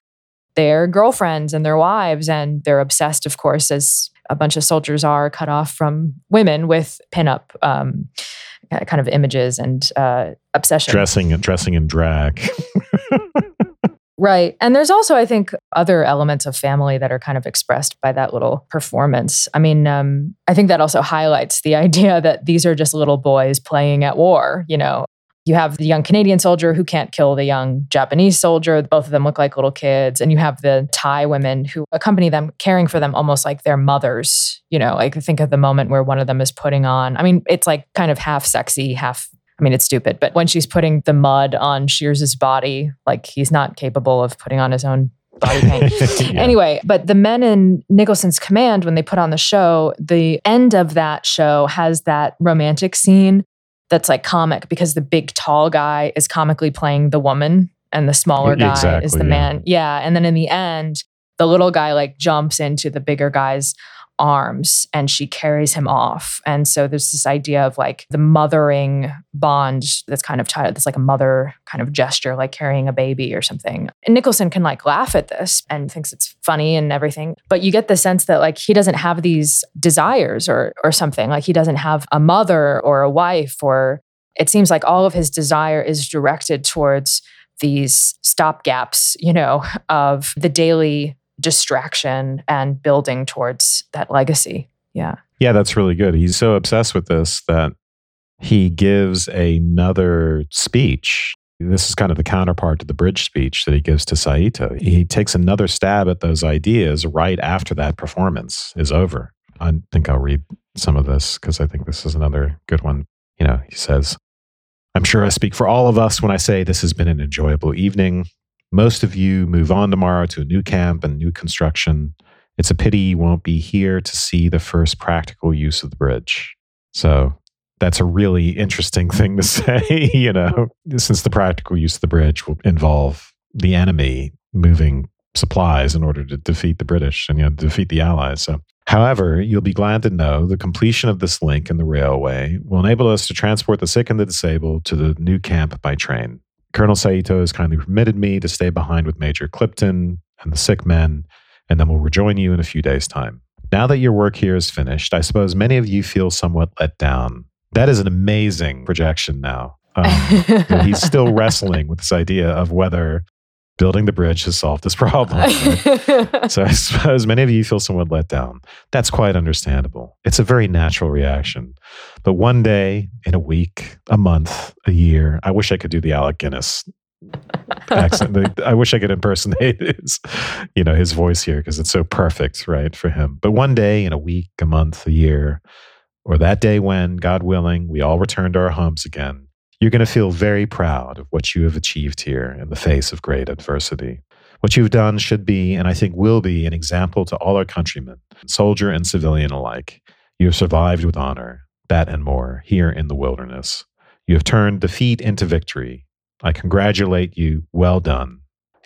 Speaker 3: their girlfriends and their wives, and they're obsessed, of course, as a bunch of soldiers are cut off from women with pinup um, kind of images and uh, obsession.
Speaker 2: Dressing, and dressing in drag.
Speaker 3: Right. And there's also, I think, other elements of family that are kind of expressed by that little performance. I mean, um, I think that also highlights the idea that these are just little boys playing at war. You know, you have the young Canadian soldier who can't kill the young Japanese soldier. Both of them look like little kids. And you have the Thai women who accompany them, caring for them almost like their mothers. You know, like think of the moment where one of them is putting on, I mean, it's like kind of half sexy, half, I mean, it's stupid, but when she's putting the mud on Shears's body, like he's not capable of putting on his own body paint. yeah. Anyway, but the men in Nicholson's command, when they put on the show, the end of that show has that romantic scene that's like comic because the big tall guy is comically playing the woman and the smaller guy exactly, is the yeah. man. Yeah. And then in the end, the little guy like jumps into the bigger guy's arms and she carries him off. And so there's this idea of like the mothering bond that's kind of tied, that's like a mother kind of gesture, like carrying a baby or something. And Nicholson can like laugh at this and thinks it's funny and everything. But you get the sense that like he doesn't have these desires or or something. Like he doesn't have a mother or a wife or it seems like all of his desire is directed towards these stopgaps, you know, of the daily distraction and building towards that legacy. Yeah.
Speaker 2: Yeah, that's really good. He's so obsessed with this that he gives another speech. This is kind of the counterpart to the bridge speech that he gives to Saito. He takes another stab at those ideas right after that performance is over. I think I'll read some of this because I think this is another good one. You know, he says, I'm sure I speak for all of us when I say this has been an enjoyable evening. Most of you move on tomorrow to a new camp and new construction. It's a pity you won't be here to see the first practical use of the bridge. So that's a really interesting thing to say, you know, since the practical use of the bridge will involve the enemy moving supplies in order to defeat the British and you know defeat the Allies. So However, you'll be glad to know the completion of this link in the railway will enable us to transport the sick and the disabled to the new camp by train. Colonel Saito has kindly permitted me to stay behind with Major Clipton and the sick men, and then we'll rejoin you in a few days' time. Now that your work here is finished, I suppose many of you feel somewhat let down. That is an amazing projection now. Um, he's still wrestling with this idea of whether building the bridge has solved this problem. Right? so I suppose many of you feel somewhat let down. That's quite understandable. It's a very natural reaction. But one day, in a week, a month, a year, I wish I could do the Alec Guinness accent. I wish I could impersonate his, you know, his voice here because it's so perfect, right, for him. But one day, in a week, a month, a year, or that day when, God willing, we all return to our homes again, you're going to feel very proud of what you have achieved here in the face of great adversity. What you've done should be, and I think will be, an example to all our countrymen, soldier and civilian alike. You have survived with honor, that and more, here in the wilderness. You have turned defeat into victory. I congratulate you. Well done.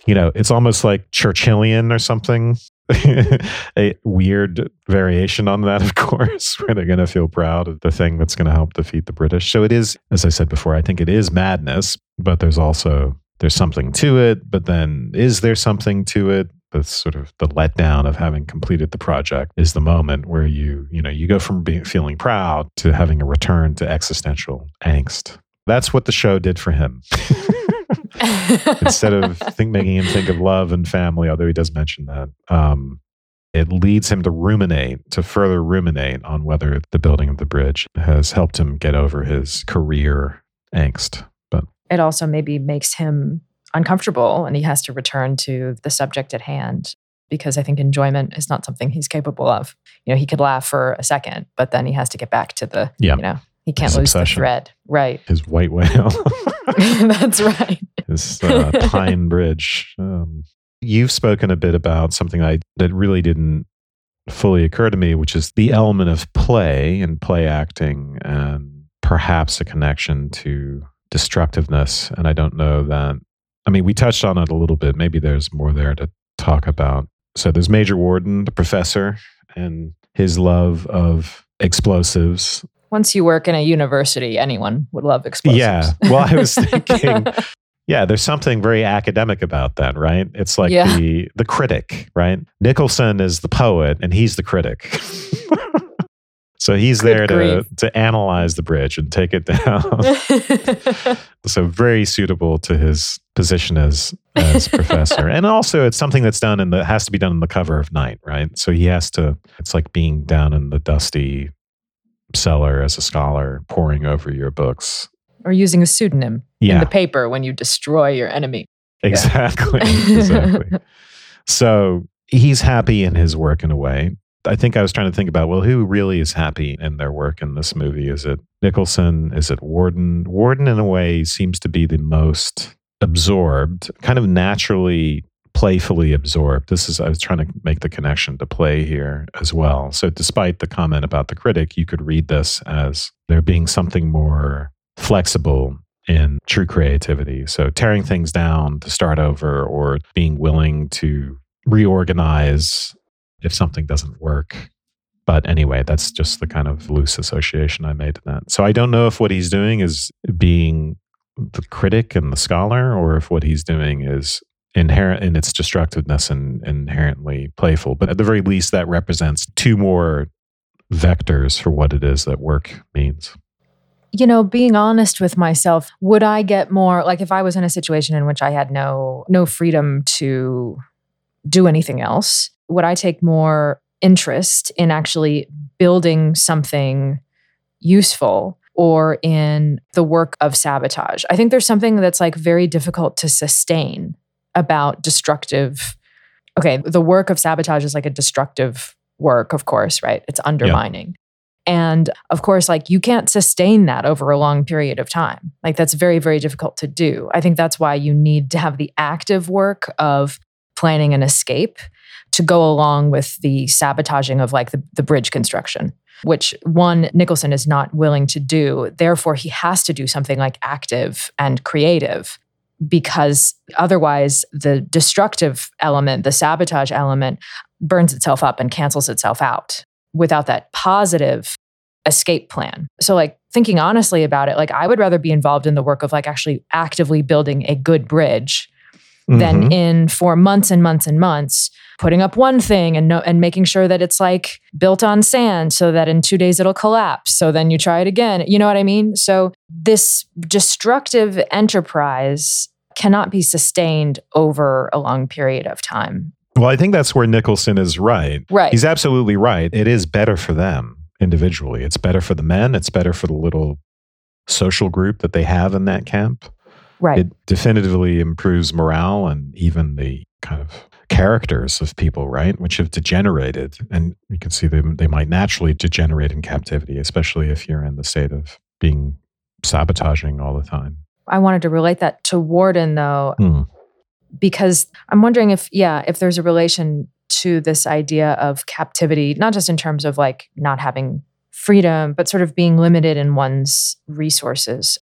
Speaker 2: You know, it's almost like Churchillian or something. a weird variation on that, of course, where they're going to feel proud of the thing that's going to help defeat the British. So it is, as I said before, I think it is madness, but there's also there's something to it. But then, is there something to it? The sort of the letdown of having completed the project is the moment where you you know you go from being feeling proud to having a return to existential angst. That's what the show did for him. instead of think making him think of love and family, although he does mention that, um, it leads him to ruminate, to further ruminate on whether the building of the bridge has helped him get over his career angst. But
Speaker 3: it also maybe makes him uncomfortable and he has to return to the subject at hand because I think enjoyment is not something he's capable of. You know, he could laugh for a second, but then he has to get back to the, yeah. you know, he can't his lose obsession. the thread. Right.
Speaker 2: His white whale.
Speaker 3: That's right.
Speaker 2: His uh, pine bridge. Um, you've spoken a bit about something I, that really didn't fully occur to me, which is the element of play and play acting and perhaps a connection to destructiveness. And I don't know that. I mean, we touched on it a little bit. Maybe there's more there to talk about. So there's Major Warden, the professor, and his love of explosives
Speaker 3: once you work in a university, anyone would love explosives.
Speaker 2: Yeah. Well, I was thinking, yeah, there's something very academic about that, right? It's like yeah. the the critic, right? Nicholson is the poet and he's the critic. so he's Good there to to analyze the bridge and take it down. so very suitable to his position as as professor. and also it's something that's done in the has to be done in the cover of night, right? So he has to it's like being down in the dusty cellar as a scholar poring over your books.
Speaker 3: Or using a pseudonym yeah. in the paper when you destroy your enemy.
Speaker 2: Exactly. Yeah. exactly. So he's happy in his work in a way. I think I was trying to think about, well, who really is happy in their work in this movie? Is it Nicholson? Is it Warden? Warden, in a way, seems to be the most absorbed, kind of naturally playfully absorbed. This is, I was trying to make the connection to play here as well. So, despite the comment about the critic, you could read this as there being something more flexible in true creativity. So, tearing things down to start over or being willing to reorganize if something doesn't work. But anyway, that's just the kind of loose association I made to that. So, I don't know if what he's doing is being the critic and the scholar, or if what he's doing is inherent in its destructiveness and inherently playful. But at the very least, that represents two more vectors for what it is that work means.
Speaker 3: You know, being honest with myself, would I get more like if I was in a situation in which I had no no freedom to do anything else, would I take more interest in actually building something useful or in the work of sabotage? I think there's something that's like very difficult to sustain about destructive okay the work of sabotage is like a destructive work of course right? It's undermining. Yeah. and of course like you can't sustain that over a long period of time. Like that's very very difficult to do. I think that's why you need to have the active work of planning an escape to go along with the sabotaging of like the, the bridge construction which one nicholson is not willing to do. Therefore he has to do something like active and creative because otherwise the destructive element, the sabotage element, burns itself up and cancels itself out. without that positive escape plan. So like thinking honestly about it, like I would rather be involved in the work of like actually actively building a good bridge than
Speaker 2: Mhm.
Speaker 3: in for months and months and months putting up one thing and no, and making sure that it's like built on sand so that in 2 days it'll collapse so then you try it again you know what i mean so this destructive enterprise cannot be sustained over a long period of time
Speaker 2: Well, I think that's where Nicholson is right.
Speaker 3: right
Speaker 2: He's absolutely right. It is better for them individually. It's better for the men. It's better for the little social group that they have in that camp.
Speaker 3: Right
Speaker 2: It definitively improves morale and even the kind of characters of people, right? Which have degenerated. And you can see them, they might naturally degenerate in captivity, especially if you're in the state of being sabotaging all the time.
Speaker 3: i wanted to relate that to warden though
Speaker 2: Hmm.
Speaker 3: because I'm wondering if, yeah, if there's a relation to this idea of captivity, not just in terms of like not having freedom, but sort of being limited in one's resources.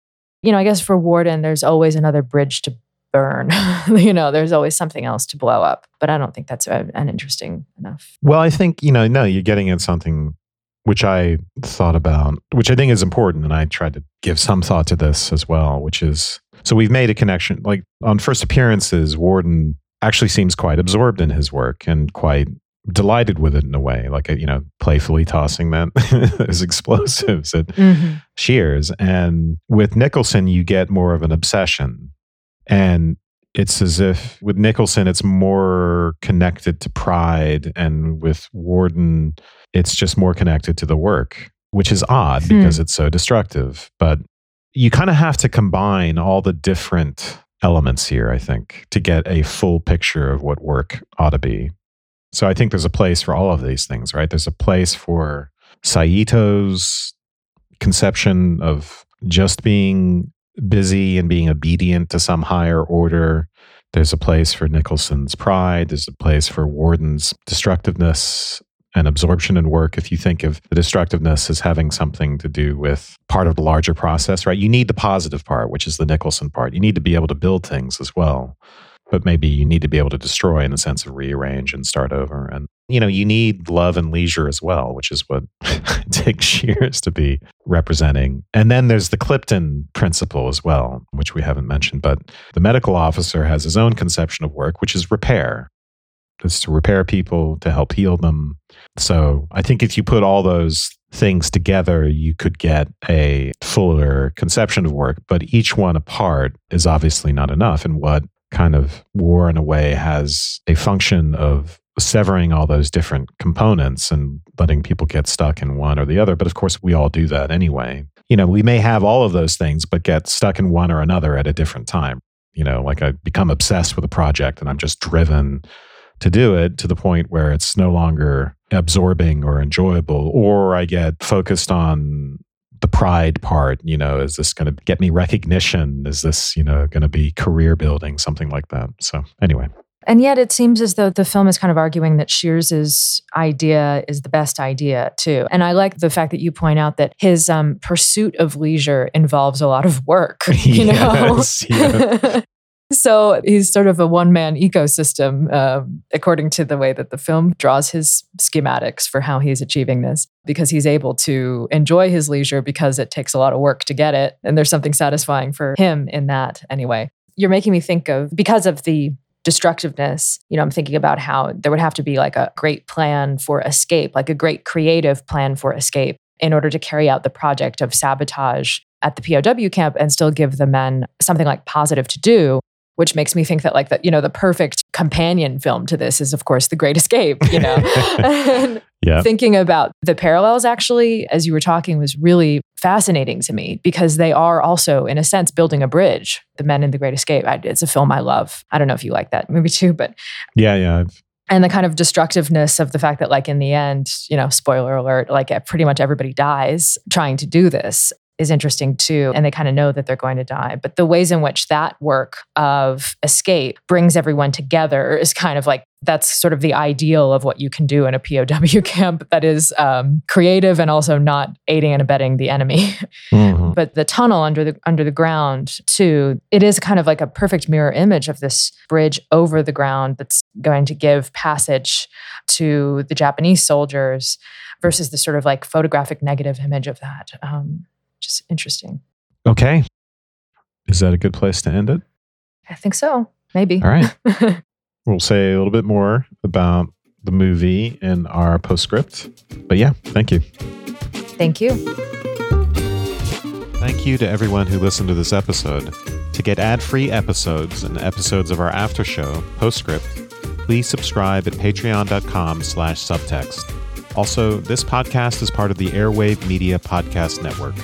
Speaker 3: You know, I guess for Warden, there's always another bridge to burn. you know, there's always something else to blow up. But I don't think that's an interesting enough.
Speaker 2: Well, I think, you know, no, you're getting at something which I thought about, which I think is important. And I tried to give some thought to this as well, which is so we've made a connection. Like on first appearances, Warden actually seems quite absorbed in his work and quite delighted with it in a way, like, you know, playfully tossing that those explosives at Shears. And with Nicholson, you get more of an obsession. And it's as if with Nicholson, it's more connected to pride. And with Warden, it's just more connected to the work, which is odd
Speaker 3: Hmm.
Speaker 2: because it's so destructive. But you kind of have to combine all the different elements here, I think, to get a full picture of what work ought to be. So I think there's a place for all of these things, right? There's a place for Saito's conception of just being busy and being obedient to some higher order. There's a place for Nicholson's pride. There's a place for Warden's destructiveness and absorption in work. If you think of the destructiveness as having something to do with part of the larger process, right? You need the positive part, which is the Nicholson part. You need to be able to build things as well. But maybe you need to be able to destroy in the sense of rearrange and start over. And, you know, you need love and leisure as well, which is what Dick Shears to be representing. And then there's the Clipton principle as well, which we haven't mentioned. But the medical officer has his own conception of work, which is repair. It's to repair people, to help heal them. So I think if you put all those things together, you could get a fuller conception of work. But each one apart is obviously not enough. And what kind of war, in a way, has a function of severing all those different components and letting people get stuck in one or the other. But of course, we all do that anyway. You know, we may have all of those things, but get stuck in one or another at a different time. You know, like I become obsessed with a project and I'm just driven to do it to the point where it's no longer absorbing or enjoyable, or I get focused on the pride part. You know, is this going to get me recognition? Is this, you know, going to be career building, something like that? So, anyway.
Speaker 3: And yet it seems as though the film is kind of arguing that Shears's idea is the best idea too. And I like the fact that you point out that his um, pursuit of leisure involves a lot of work, you know?
Speaker 2: Yes, yeah.
Speaker 3: so he's sort of a one man ecosystem, um, according to the way that the film draws his schematics for how he's achieving this, because he's able to enjoy his leisure because it takes a lot of work to get it. And there's something satisfying for him in that anyway. You're making me think of, because of the destructiveness, you know, I'm thinking about how there would have to be like a great plan for escape, like a great creative plan for escape in order to carry out the project of sabotage at the POW camp and still give the men something like positive to do which makes me think that like that you know the perfect companion film to this is of course the great escape you know and
Speaker 2: Yeah.
Speaker 3: thinking about the parallels actually as you were talking was really fascinating to me because they are also in a sense building a bridge the men in the great escape I, it's a film i love i don't know if you like that movie too but
Speaker 2: Yeah, yeah. I've-
Speaker 3: and the kind of destructiveness of the fact that like in the end you know spoiler alert like pretty much everybody dies trying to do this is interesting too and they kind of know that they're going to die but the ways in which that work of escape brings everyone together is kind of like that's sort of the ideal of what you can do in a pow camp that is um, creative and also not aiding and abetting the enemy
Speaker 2: Mhm.
Speaker 3: but the tunnel under the under the ground too it is kind of like a perfect mirror image of this bridge over the ground that's going to give passage to the japanese soldiers versus the sort of like photographic negative image of that. Um, just interesting.
Speaker 5: Okay. Is that a good place to end it?
Speaker 3: I think so. Maybe.
Speaker 5: All right. we'll say a little bit more about the movie in our postscript. But yeah, thank you.
Speaker 3: Thank you.
Speaker 2: Thank you to everyone who listened to this episode. To get ad free episodes and episodes of our after show, Postscript, please subscribe at patreon.com slash subtext. Also, this podcast is part of the Airwave Media Podcast Network.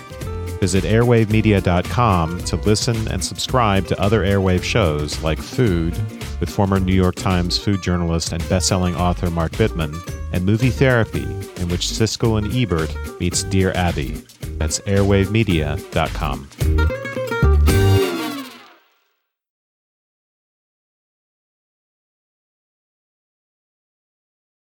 Speaker 2: Visit airwavemedia.com to listen and subscribe to other Airwave shows like Food with former New York Times food journalist and best-selling author Mark Bittman, and Movie Therapy, in which Siskel and Ebert meets Dear Abby. That's airwavemedia.com.